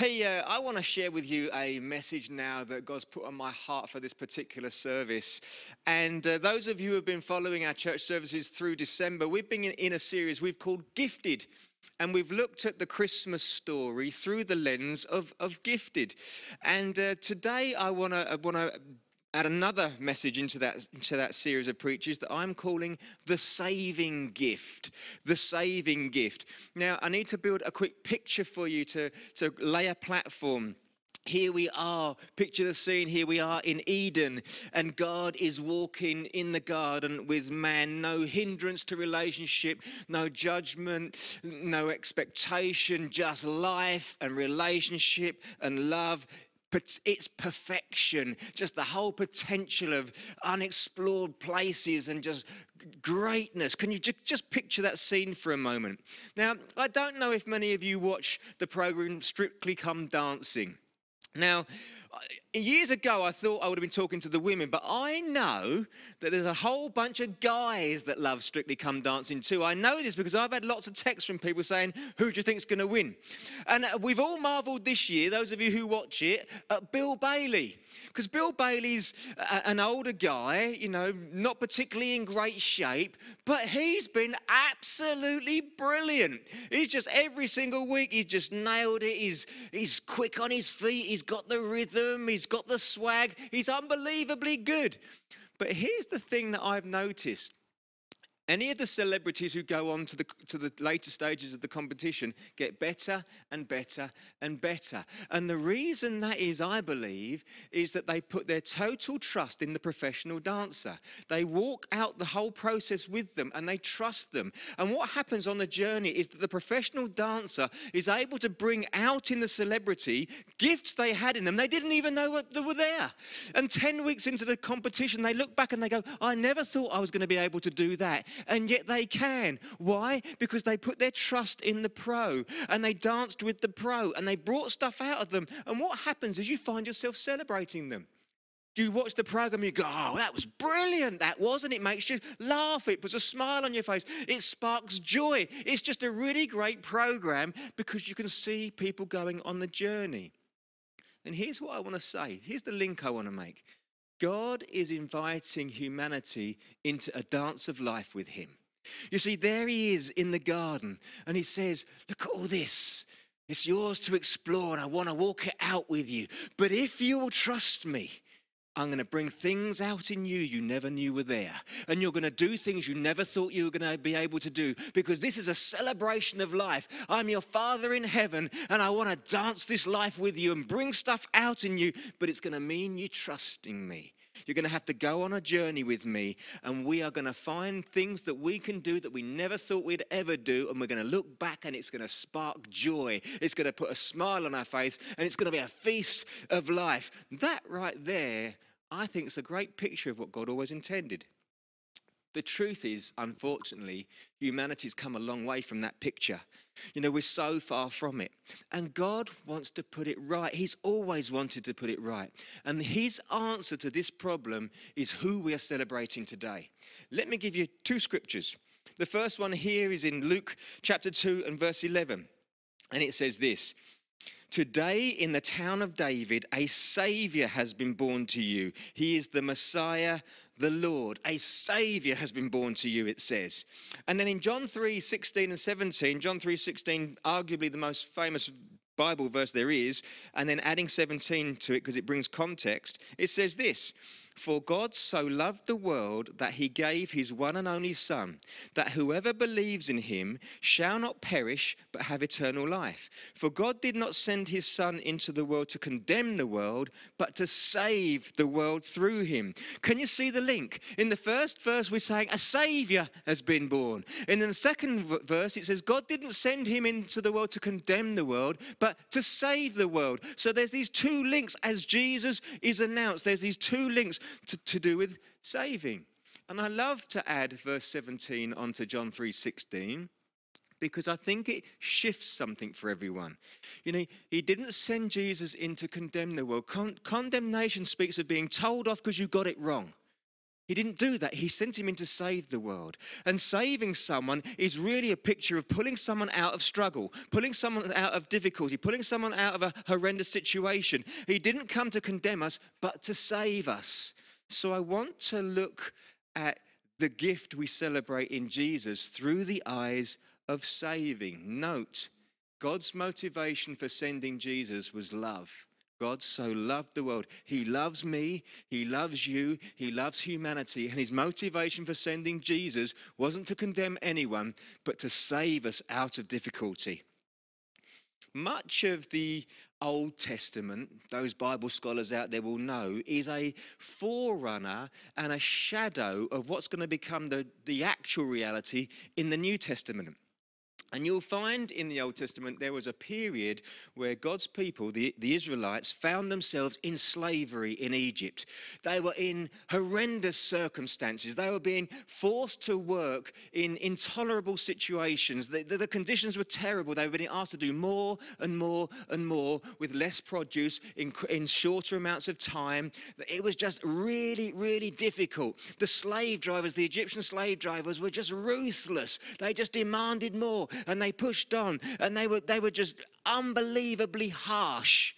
Hey, uh, I want to share with you a message now that God's put on my heart for this particular service. And uh, those of you who have been following our church services through December, we've been in, a series we've called Gifted. And we've looked at the Christmas story through the lens of, of gifted. And uh, today I want to want to add another message into that, into that series of preachers that I'm calling the saving gift. The saving gift. Now, I need to build a quick picture for you to, to lay a platform. Here we are, picture the scene. Here we are in Eden, and God is walking in the garden with man. No hindrance to relationship, no judgment, no expectation, just life and relationship and love its perfection, just the whole potential of unexplored places and just greatness. Can you just picture that scene for a moment? Now, I don't know if many of you watch the program Strictly Come Dancing. Now, years ago, I thought I would have been talking to the women, but I know that there's a whole bunch of guys that love Strictly Come Dancing too. I know this because I've had lots of texts from people saying, Who do you think's going to win? And uh, we've all marveled this year, those of you who watch it, at Bill Bailey. Because Bill Bailey's an older guy, you know, not particularly in great shape, but he's been absolutely brilliant. He's just every single week, he's just nailed it. He's, he's quick on his feet, he's got the rhythm, he's got the swag, he's unbelievably good. But here's the thing that I've noticed any of the celebrities who go on to the, to the later stages of the competition get better and better and better. And the reason that is, I believe, is that they put their total trust in the professional dancer. They walk out the whole process with them and they trust them. And what happens on the journey is that the professional dancer is able to bring out in the celebrity gifts they had in them. They didn't even know they were there. And 10 weeks into the competition, they look back and they go, I never thought I was going to be able to do that and yet they can. Why? Because they put their trust in the pro and they danced with the pro and they brought stuff out of them. And what happens is you find yourself celebrating them. You watch the program, you go, oh, that was brilliant, that was, and it makes you laugh. It puts a smile on your face. It sparks joy. It's just a really great program because you can see people going on the journey. And here's what I want to say here's the link I want to make. God is inviting humanity into a dance of life with Him. You see, there He is in the garden, and He says, Look at all this. It's yours to explore, and I want to walk it out with you. But if you will trust me, I'm going to bring things out in you you never knew were there. And you're going to do things you never thought you were going to be able to do because this is a celebration of life. I'm your Father in heaven and I want to dance this life with you and bring stuff out in you, but it's going to mean you trusting me. You're going to have to go on a journey with me, and we are going to find things that we can do that we never thought we'd ever do, and we're going to look back and it's going to spark joy. It's going to put a smile on our face, and it's going to be a feast of life. That right there, I think, is a great picture of what God always intended. The truth is, unfortunately, humanity's come a long way from that picture. You know, we're so far from it. And God wants to put it right. He's always wanted to put it right. And His answer to this problem is who we are celebrating today. Let me give you two scriptures. The first one here is in Luke chapter 2 and verse 11. And it says this Today in the town of David, a Savior has been born to you. He is the Messiah, the Lord. A Savior has been born to you, it says. And then in John 3 16 and 17, John 3 16, arguably the most famous Bible verse there is, and then adding 17 to it because it brings context, it says this for God so loved the world that he gave his one and only Son, that whoever believes in him shall not perish but have eternal life. For God did not send his Son into the world to condemn the world, but to save the world through him. Can you see the link? In the first verse, we're saying a Savior has been born. And in the second verse, it says God didn't send him into the world to condemn the world, but to save the world. So there's these two links as Jesus is announced. There's these two links to, to do with saving. And I love to add verse 17 onto John 3:16 because I think it shifts something for everyone. You know, he didn't send Jesus in to condemn the world. Con- condemnation speaks of being told off because you got it wrong. He didn't do that. He sent him in to save the world. And saving someone is really a picture of pulling someone out of struggle, pulling someone out of difficulty, pulling someone out of a horrendous situation. He didn't come to condemn us, but to save us. So I want to look at the gift we celebrate in Jesus through the eyes of saving. Note, God's motivation for sending Jesus was love. God so loved the world. He loves me, He loves you, He loves humanity, and His motivation for sending Jesus wasn't to condemn anyone, but to save us out of difficulty. Much of the Old Testament, those Bible scholars out there will know, is a forerunner and a shadow of what's going to become the, the actual reality in the New Testament. And you'll find in the Old Testament there was a period where God's people, the, the Israelites, found themselves in slavery in Egypt. They were in horrendous circumstances. They were being forced to work in intolerable situations. The, the, the conditions were terrible. They were being asked to do more and more and more with less produce in, in shorter amounts of time. It was just really, really difficult. The slave drivers, the Egyptian slave drivers, were just ruthless. They just demanded more and they pushed on and they were, they were just unbelievably harsh.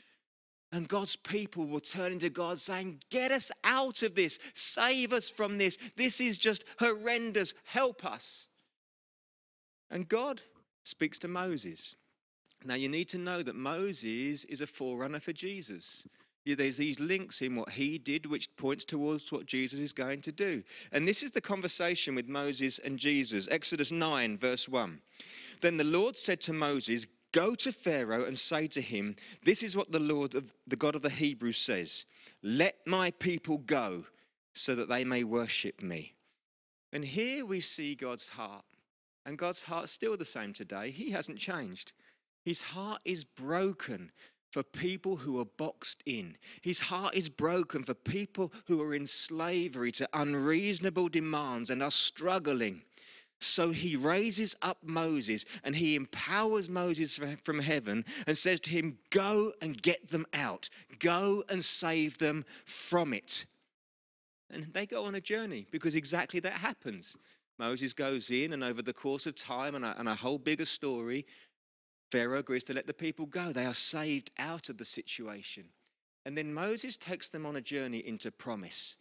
And God's people were turning to God saying, Get us out of this, save us from this. This is just horrendous. Help us. And God speaks to Moses. Now, you need to know that Moses is a forerunner for Jesus. There's these links in what he did, which points towards what Jesus is going to do. And this is the conversation with Moses and Jesus. Exodus 9, verse 1. Then the Lord said to Moses, Go to Pharaoh and say to him, This is what the Lord of the God of the Hebrews says Let my people go so that they may worship me. And here we see God's heart. And God's heart's still the same today. He hasn't changed. His heart is broken for people who are boxed in. His heart is broken for people who are in slavery to unreasonable demands and are struggling. So he raises up Moses and he empowers Moses from heaven and says to him, Go and get them out, go and save them from it. And they go on a journey because exactly that happens. Moses goes in, and over the course of time and a, and a whole bigger story, Pharaoh agrees to let the people go. They are saved out of the situation. And then Moses takes them on a journey into promise.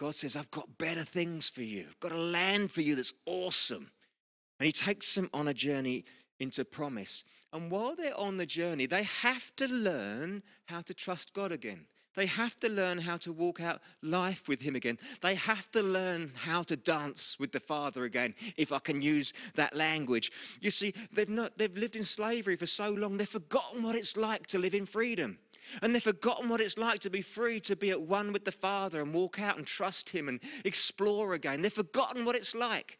God says, I've got better things for you. I've got a land for you that's awesome. And he takes them on a journey into promise. And while they're on the journey, they have to learn how to trust God again. They have to learn how to walk out life with Him again. They have to learn how to dance with the Father again, if I can use that language. You see, they've, not, they've lived in slavery for so long, they've forgotten what it's like to live in freedom. And they've forgotten what it's like to be free, to be at one with the Father and walk out and trust Him and explore again. They've forgotten what it's like.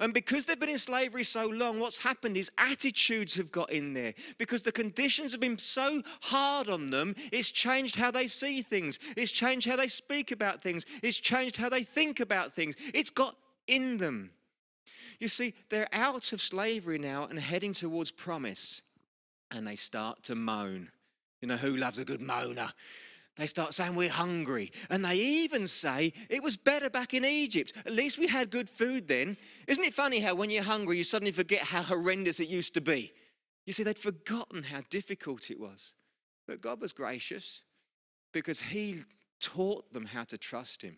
And because they've been in slavery so long, what's happened is attitudes have got in there. Because the conditions have been so hard on them, it's changed how they see things, it's changed how they speak about things, it's changed how they think about things. It's got in them. You see, they're out of slavery now and heading towards promise, and they start to moan. You know, who loves a good moaner? They start saying we're hungry. And they even say it was better back in Egypt. At least we had good food then. Isn't it funny how when you're hungry, you suddenly forget how horrendous it used to be? You see, they'd forgotten how difficult it was. But God was gracious because He taught them how to trust Him.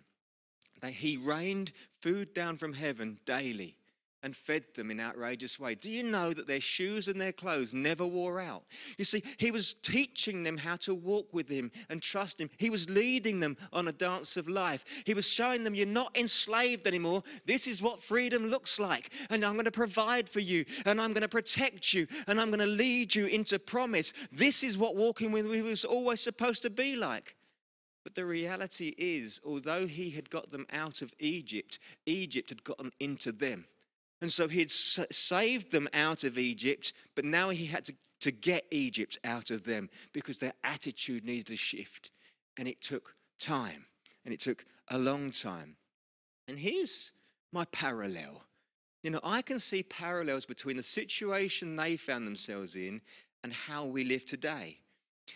That He rained food down from heaven daily and fed them in outrageous way. Do you know that their shoes and their clothes never wore out? You see, he was teaching them how to walk with him and trust him. He was leading them on a dance of life. He was showing them you're not enslaved anymore. This is what freedom looks like. And I'm going to provide for you and I'm going to protect you and I'm going to lead you into promise. This is what walking with me was always supposed to be like. But the reality is, although he had got them out of Egypt, Egypt had gotten into them. And so he had saved them out of Egypt, but now he had to, to get Egypt out of them because their attitude needed to shift. And it took time, and it took a long time. And here's my parallel. You know, I can see parallels between the situation they found themselves in and how we live today.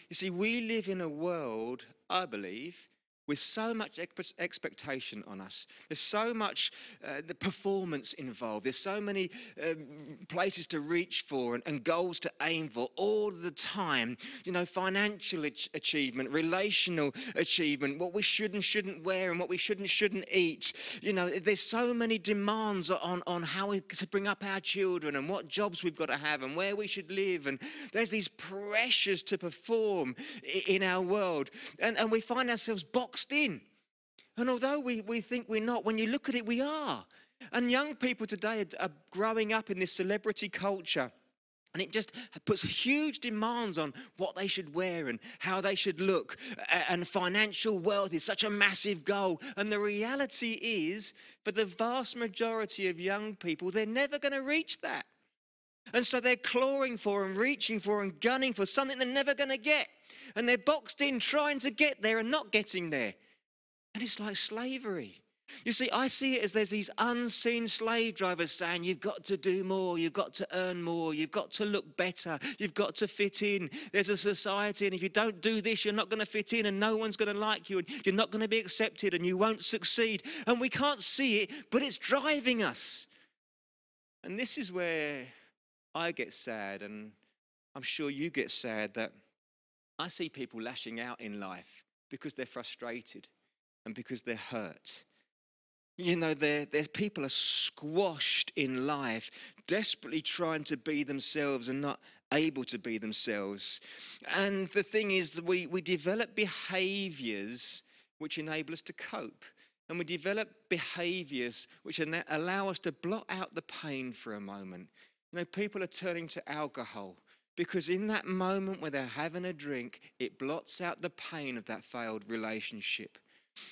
You see, we live in a world, I believe, with so much expectation on us. There's so much uh, the performance involved. There's so many um, places to reach for and, and, goals to aim for all the time. You know, financial ach- achievement, relational achievement, what we should and shouldn't wear and what we should and shouldn't eat. You know, there's so many demands on, on how we, to bring up our children and what jobs we've got to have and where we should live. And there's these pressures to perform in our world. And, and we find ourselves boxed in. And although we, we think we're not, when you look at it, we are. And young people today are, are growing up in this celebrity culture. And it just puts huge demands on what they should wear and how they should look. And financial wealth is such a massive goal. And the reality is, for the vast majority of young people, they're never going to reach that. And so they're clawing for and reaching for and gunning for something they're never going to get. And they're boxed in trying to get there and not getting there. And it's like slavery. You see, I see it as there's these unseen slave drivers saying, You've got to do more, you've got to earn more, you've got to look better, you've got to fit in. There's a society, and if you don't do this, you're not going to fit in, and no one's going to like you, and you're not going to be accepted, and you won't succeed. And we can't see it, but it's driving us. And this is where I get sad, and I'm sure you get sad that I see people lashing out in life because they're frustrated and because they're hurt. You know, their, people are squashed in life, desperately trying to be themselves and not able to be themselves. And the thing is we, we develop behaviors which enable us to cope. And we develop behaviors which allow us to blot out the pain for a moment. You know, people are turning to alcohol because in that moment where they're having a drink, it blots out the pain of that failed relationship.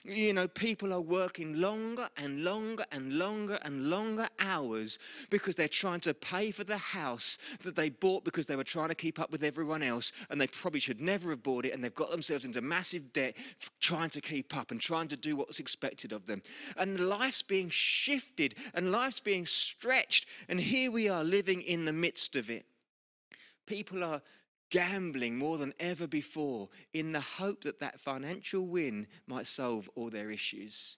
You know, people are working longer and longer and longer and longer hours because they're trying to pay for the house that they bought because they were trying to keep up with everyone else and they probably should never have bought it and they've got themselves into massive debt trying to keep up and trying to do what's expected of them. And life's being shifted and life's being stretched. And here we are living in the midst of it. People are gambling more than ever before in the hope that that financial win might solve all their issues.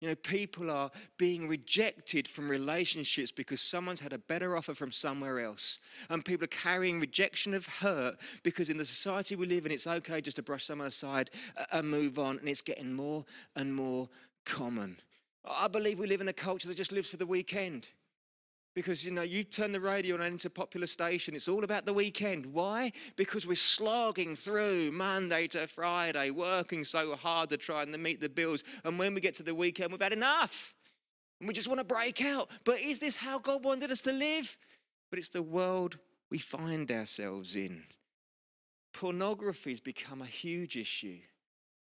You know, people are being rejected from relationships because someone's had a better offer from somewhere else. And people are carrying rejection of hurt because in the society we live in, it's okay just to brush someone aside uh, and move on. And it's getting more and more common. I believe we live in a culture that just lives for the weekend. Because, you know, you turn the radio on into popular station, it's all about the weekend. Why? Because we're slogging through Monday to Friday, working so hard to try and meet the bills. And when we get to the weekend, we've had enough. And we just want to break out. But is this how God wanted us to live? But it's the world we find ourselves in. Pornography has become a huge issue.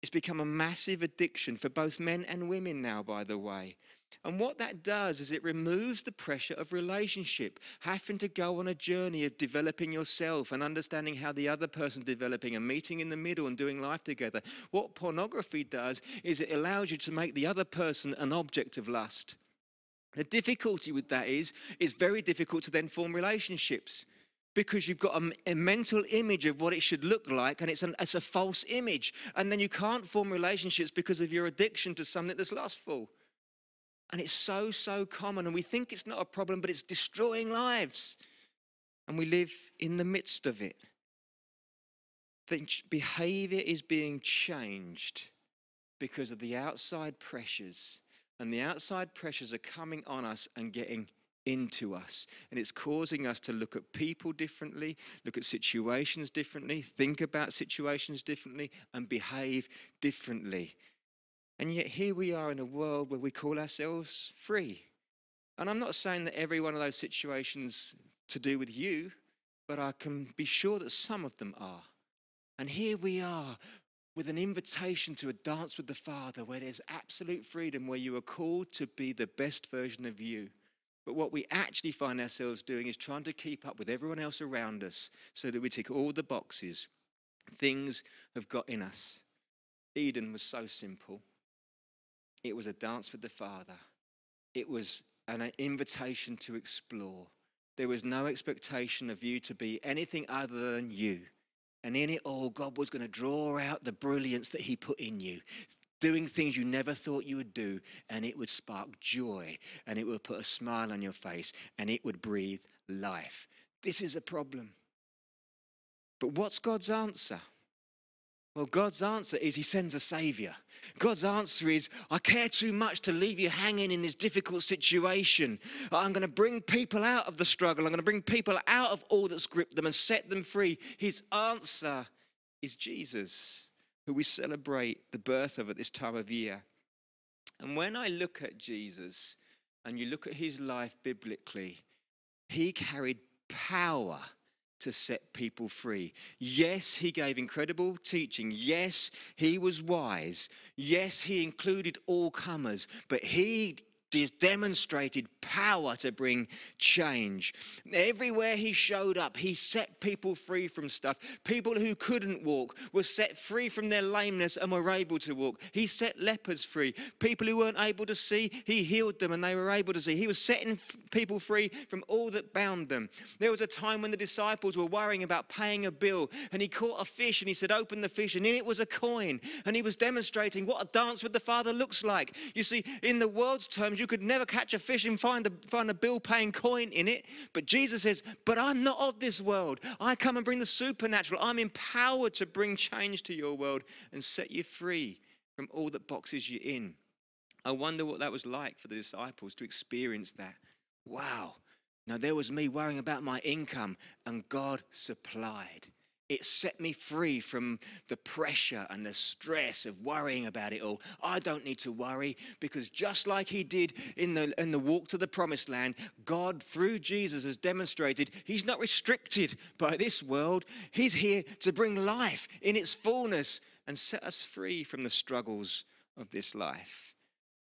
It's become a massive addiction for both men and women now, by the way. And what that does is it removes the pressure of relationship, having to go on a journey of developing yourself and understanding how the other person's developing and meeting in the middle and doing life together. What pornography does is it allows you to make the other person an object of lust. The difficulty with that is it's very difficult to then form relationships because you've got a, a, mental image of what it should look like and it's, an, it's a false image. And then you can't form relationships because of your addiction to something that's lustful. And it's so, so common. And we think it's not a problem, but it's destroying lives. And we live in the midst of it. The behavior is being changed because of the outside pressures. And the outside pressures are coming on us and getting into us. And it's causing us to look at people differently, look at situations differently, think about situations differently, and behave differently. And yet, here we are in a world where we call ourselves free. And I'm not saying that every one of those situations to do with you, but I can be sure that some of them are. And here we are with an invitation to a dance with the Father where there's absolute freedom, where you are called to be the best version of you. But what we actually find ourselves doing is trying to keep up with everyone else around us so that we tick all the boxes. Things have got in us. Eden was so simple. It was a dance with the Father, it was an invitation to explore. There was no expectation of you to be anything other than you. And in it all, God was going to draw out the brilliance that He put in you. doing things you never thought you would do, and it would spark joy, and it would put a smile on your face, and it would breathe life. This is a problem. But what's God's answer? Well, God's answer is He sends a Savior. God's answer is, I care too much to leave you hanging in this difficult situation. I'm going to bring people out of the struggle. I'm going to bring people out of all that's gripped them and set them free. His answer is Jesus, who we celebrate the birth of at this time of year. And when I look at Jesus and you look at his life biblically, he carried power to set people free. Yes, he gave incredible teaching. Yes, he was wise. Yes, he included all comers, but he demonstrated power to bring change. Everywhere he showed up, he set people free from stuff. People who couldn't walk were set free from their lameness and were able to walk. He set lepers free. People who weren't able to see, he healed them and they were able to see. He was setting people free from all that bound them. There was a time when the disciples were worrying about paying a bill and he caught a fish and he said, Open the fish, and in it was a coin. And he was demonstrating what a dance with the Father looks like. You see, in the world's terms, you could never catch a fish and find a, find a bill paying coin in it. But Jesus says, But I'm not of this world. I come and bring the supernatural. I'm empowered to bring change to your world and set you free from all that boxes you in. I wonder what that was like for the disciples to experience that. Wow. Now, there was me worrying about my income, and God supplied. It set me free from the pressure and the stress of worrying about it all. I don't need to worry because just like he did in the, in the walk to the promised land, God, through Jesus, has demonstrated he's not restricted by this world. He's here to bring life in its fullness and set us free from the struggles of this life.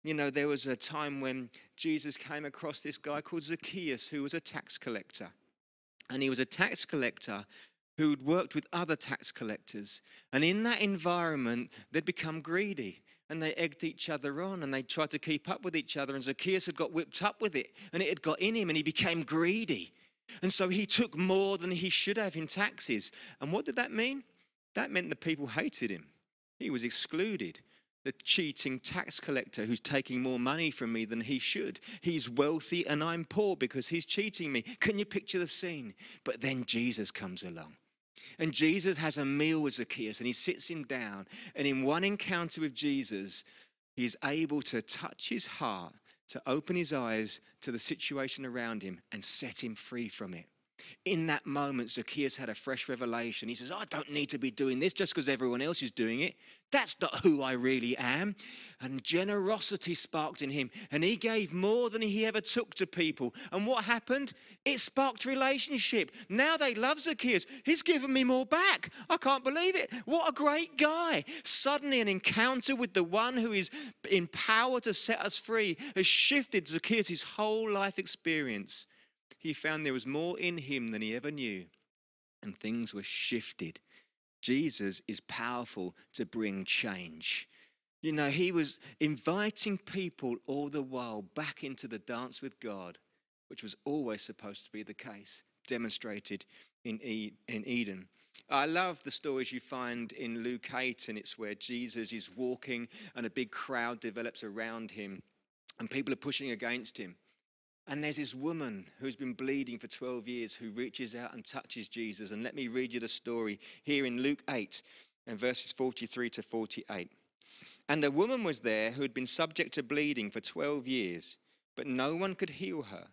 You know, there was a time when Jesus came across this guy called Zacchaeus who was a tax collector. And he was a tax collector who'd worked with other tax collectors. And in that environment, they'd become greedy and they egged each other on and they tried to keep up with each other. And Zacchaeus had got whipped up with it and it had got in him and he became greedy. And so he took more than he should have in taxes. And what did that mean? That meant the people hated him. He was excluded. The cheating tax collector who's taking more money from me than he should. He's wealthy and I'm poor because he's cheating me. Can you picture the scene? But then Jesus comes along and Jesus has a meal with Zacchaeus and he sits him down. And in one encounter with Jesus, he's able to touch his heart, to open his eyes to the situation around him and set him free from it. In that moment, Zacchaeus had a fresh revelation. He says, I don't need to be doing this just because everyone else is doing it. That's not who I really am. And generosity sparked in him, and he gave more than he ever took to people. And what happened? It sparked relationship. Now they love Zacchaeus. He's given me more back. I can't believe it. What a great guy. Suddenly, an encounter with the one who is in power to set us free has shifted Zacchaeus' whole life experience he found there was more in him than he ever knew, and things were shifted. Jesus is powerful to bring change. You know, he was inviting people all the while back into the dance with God, which was always supposed to be the case, demonstrated in, in Eden. I love the stories you find in Luke 8, and it's where Jesus is walking and a big crowd develops around him, and people are pushing against him. And there's this woman who's been bleeding for 12 years who reaches out and touches Jesus. And let me read you the story here in Luke 8 and verses 43 to 48. And a woman was there who had been subject to bleeding for 12 years, but no one could heal her.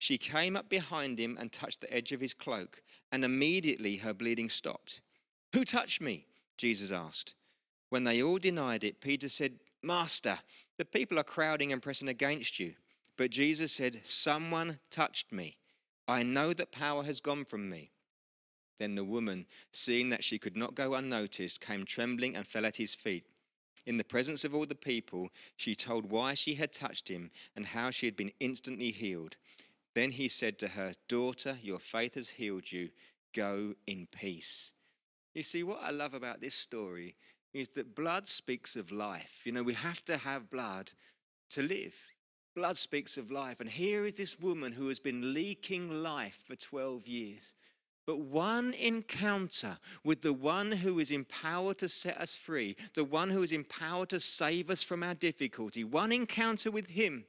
She came up behind him and touched the edge of his cloak, and immediately her bleeding stopped. Who touched me? Jesus asked. When they all denied it, Peter said, Master, the people are crowding and pressing against you. But Jesus said, Someone touched me. I know that power has gone from me. Then the woman, seeing that she could not go unnoticed, came trembling and fell at his feet. In the presence of all the people, she told why she had touched him and how she had been instantly healed. Then he said to her, Daughter, your faith has healed you. Go in peace. You see, what I love about this story is that blood speaks of life. You know, we have to have blood to live. Blood speaks of life. And here is this woman who has been leaking life for 12 years. but one encounter with the one who is empowered to set us free, the one who is empowered to save us from our difficulty, one encounter with him,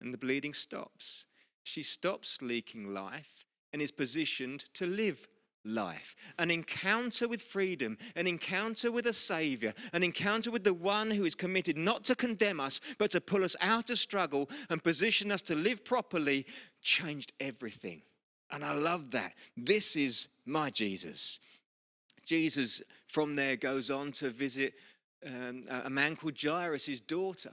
and the bleeding stops. She stops leaking life and is positioned to live life. An encounter with freedom, an encounter with a Savior, an encounter with the one who is committed not to condemn us, but to pull us out of struggle and position us to live properly, changed everything. And I love that. This is my Jesus. Jesus from there goes on to visit um, a man called Jairus, his daughter.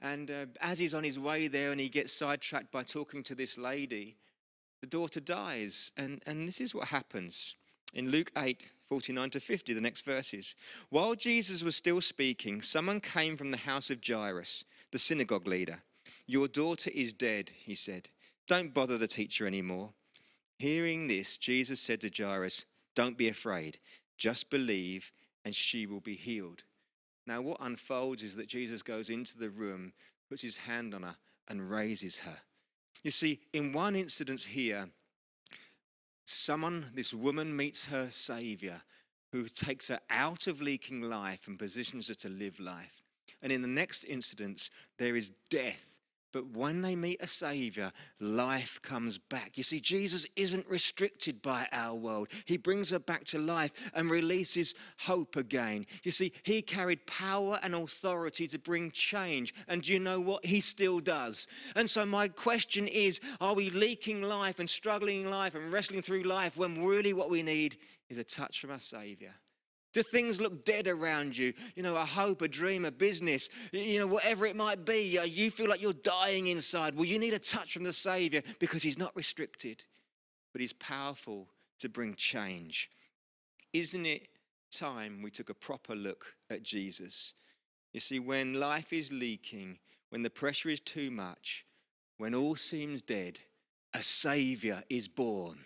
And uh, as he's on his way there and he gets sidetracked by talking to this lady, the daughter dies. And, and this is what happens in Luke 8 49 to 50, the next verses. While Jesus was still speaking, someone came from the house of Jairus, the synagogue leader. Your daughter is dead, he said. Don't bother the teacher anymore. Hearing this, Jesus said to Jairus, Don't be afraid, just believe, and she will be healed. Now, what unfolds is that Jesus goes into the room, puts his hand on her, and raises her. You see, in one incident here, someone, this woman, meets her Savior who takes her out of leaking life and positions her to live life. And in the next incident, there is death but when they meet a Savior, life comes back. You see, Jesus isn't restricted by our world. He brings her back to life and releases hope again. You see, He carried power and authority to bring change. And do you know what? He still does. And so, my question is are we leaking life and struggling life and wrestling through life when really what we need is a touch from our Savior? Do things look dead around you? You know, a hope, a dream, a business, you know, whatever it might be. Uh, you feel like you're dying inside. Well, you need a touch from the Savior because He's not restricted, but He's powerful to bring change. Isn't it time we took a proper look at Jesus? You see, when life is leaking, when the pressure is too much, when all seems dead, a Savior is born.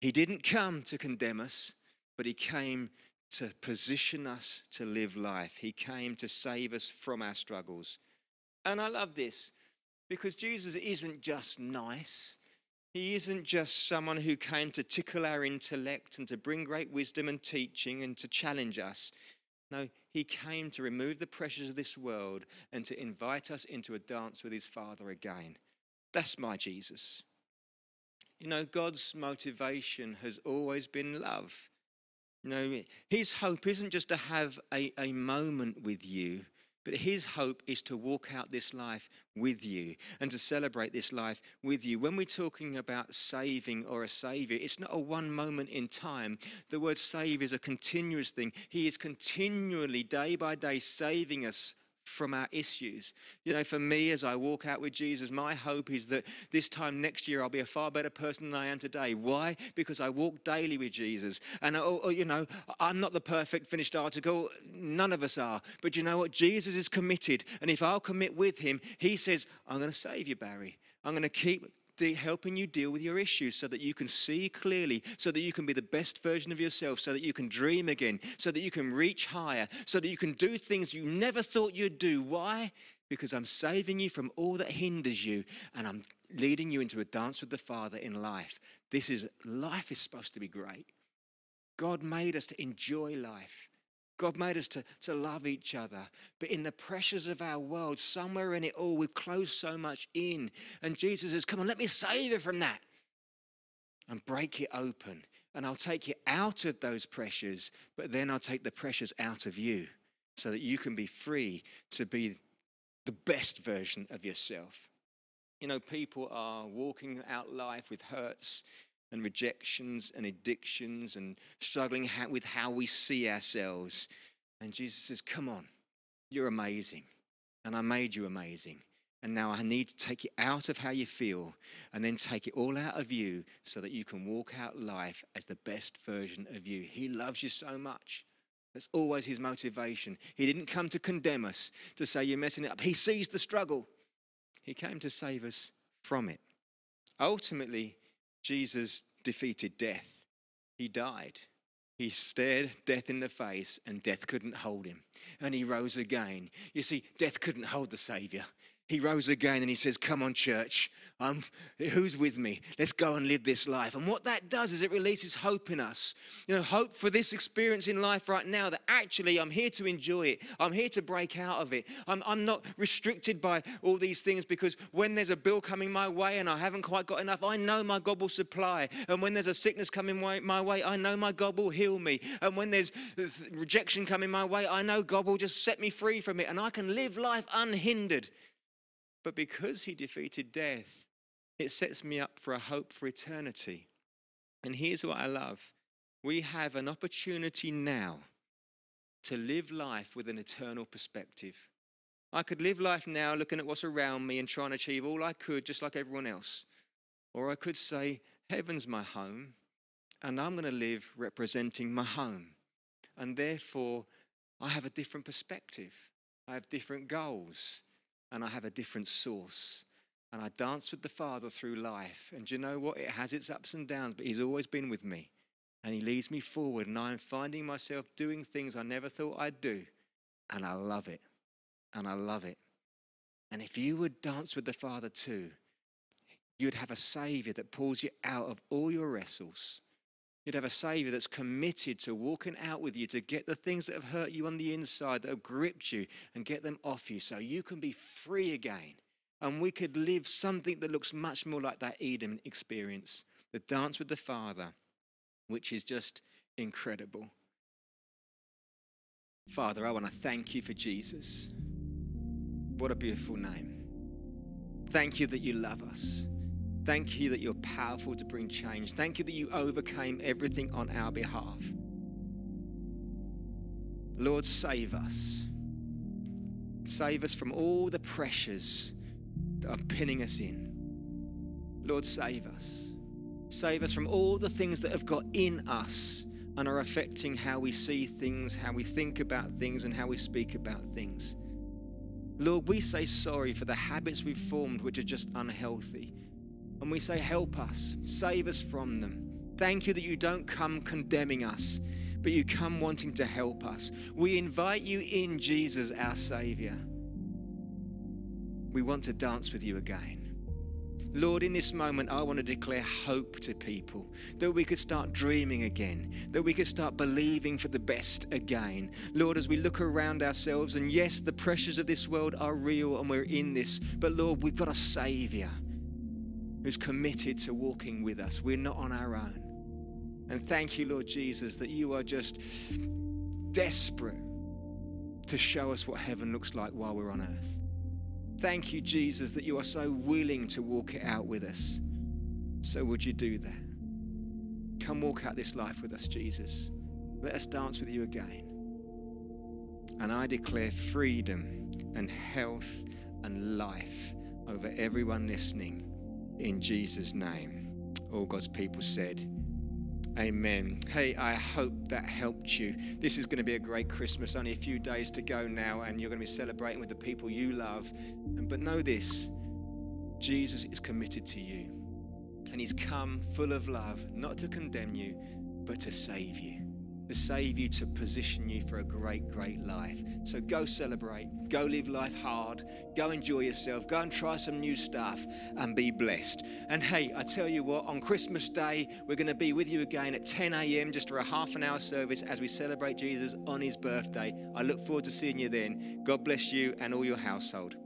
He didn't come to condemn us, but He came to position us to live life. He came to save us from our struggles. And I love this because Jesus isn't just nice. He isn't just someone who came to tickle our intellect and to bring great wisdom and teaching and to challenge us. No, he came to remove the pressures of this world and to invite us into a dance with his Father again. That's my Jesus. You know, God's motivation has always been love. You know, his hope isn't just to have a, a moment with you, but his hope is to walk out this life with you and to celebrate this life with you. When we're talking about saving or a savior, it's not a one moment in time. The word save is a continuous thing. He is continually, day by day, saving us from our issues. You know, for me, as I walk out with Jesus, my hope is that this time next year I'll be a far better person than I am today. Why? Because I walk daily with Jesus. And, oh, oh, you know, I'm not the perfect finished article. None of us are. But you know what? Jesus is committed. And if I'll commit with him, he says, I'm going to save you, Barry. I'm going to keep helping you deal with your issues so that you can see clearly, so that you can be the best version of yourself, so that you can dream again, so that you can reach higher, so that you can do things you never thought you'd do. Why? Because I'm saving you from all that hinders you and I'm leading you into a dance with the Father in life. This is life is supposed to be great. God made us to enjoy life. God made us to, to love each other. But in the pressures of our world, somewhere in it all, we've closed so much in. And Jesus says, Come on, let me save you from that and break it open. And I'll take you out of those pressures, but then I'll take the pressures out of you so that you can be free to be the best version of yourself. You know, people are walking out life with hurts and rejections and addictions and struggling with how we see ourselves. And Jesus says, Come on, you're amazing. And I made you amazing. And now I need to take you out of how you feel and then take it all out of you so that you can walk out life as the best version of you. He loves you so much. That's always his motivation. He didn't come to condemn us, to say you're messing it up. He sees the struggle. He came to save us from it. Ultimately, Jesus defeated death. He died. He stared death in the face, and death couldn't hold him. And he rose again. You see, death couldn't hold the Savior. He rose again and he says, Come on, church. Um, who's with me? Let's go and live this life. And what that does is it releases hope in us. You know, hope for this experience in life right now that actually I'm here to enjoy it. I'm here to break out of it. I'm, I'm not restricted by all these things because when there's a bill coming my way and I haven't quite got enough, I know my God will supply. And when there's a sickness coming my way, I know my God will heal me. And when there's rejection coming my way, I know God will just set me free from it and I can live life unhindered. But because he defeated death, it sets me up for a hope for eternity. And here's what I love we have an opportunity now to live life with an eternal perspective. I could live life now looking at what's around me and trying to achieve all I could, just like everyone else. Or I could say, Heaven's my home, and I'm going to live representing my home. And therefore, I have a different perspective. I have different goals and I have a different source. And I dance with the Father through life. And you know what? It has its ups and downs, but He's always been with me. And He leads me forward. And I'm finding myself doing things I never thought I'd do. And I love it. And I love it. And if you would dance with the Father too, you'd have a Savior that pulls you out of all your wrestles You'd have a Savior that's committed to walking out with you to get the things that have hurt you on the inside, that have gripped you, and get them off you so you can be free again. And we could live something that looks much more like that Eden experience, the dance with the Father, which is just incredible. Father, I want to thank you for Jesus. What a beautiful name. Thank you that you love us. Thank you that you're powerful to bring change. Thank you that you overcame everything on our behalf. Lord, save us. Save us from all the pressures that are pinning us in. Lord, save us. Save us from all the things that have got in us and are affecting how we see things, how we think about things, and how we speak about things. Lord, we say sorry for the habits we've formed which are just unhealthy. And we say, Help us, save us from them. Thank you that you don't come condemning us, but you come wanting to help us. We invite you in, Jesus, our Savior. We want to dance with you again. Lord, in this moment, I want to declare hope to people that we could start dreaming again, that we could start believing for the best again. Lord, as we look around ourselves, and yes, the pressures of this world are real and we're in this, but Lord, we've got a Savior who's committed to walking with us. We're not on our own. And thank you, Lord Jesus, that you are just desperate to show us what heaven looks like while we're on earth. Thank you, Jesus, that you are so willing to walk it out with us. So, would you do that? Come walk out this life with us, Jesus. Let us dance with you again. And I declare freedom and health and life over everyone listening in Jesus' name. All God's people said, Amen. Hey, I hope that helped you. This is going to be a great Christmas, only a few days to go now, and you're going to be celebrating with the people you love. But know this Jesus is committed to you, and He's come full of love, not to condemn you, but to save you to save you, to position you for a great, great life. So go celebrate, go live life hard, go enjoy yourself, go and try some new stuff and be blessed. And hey, I tell you what, on Christmas Day, we're going to be with you again at 10 a.m. just for a half an hour service as we celebrate Jesus on his birthday. I look forward to seeing you then. God bless you and all your household.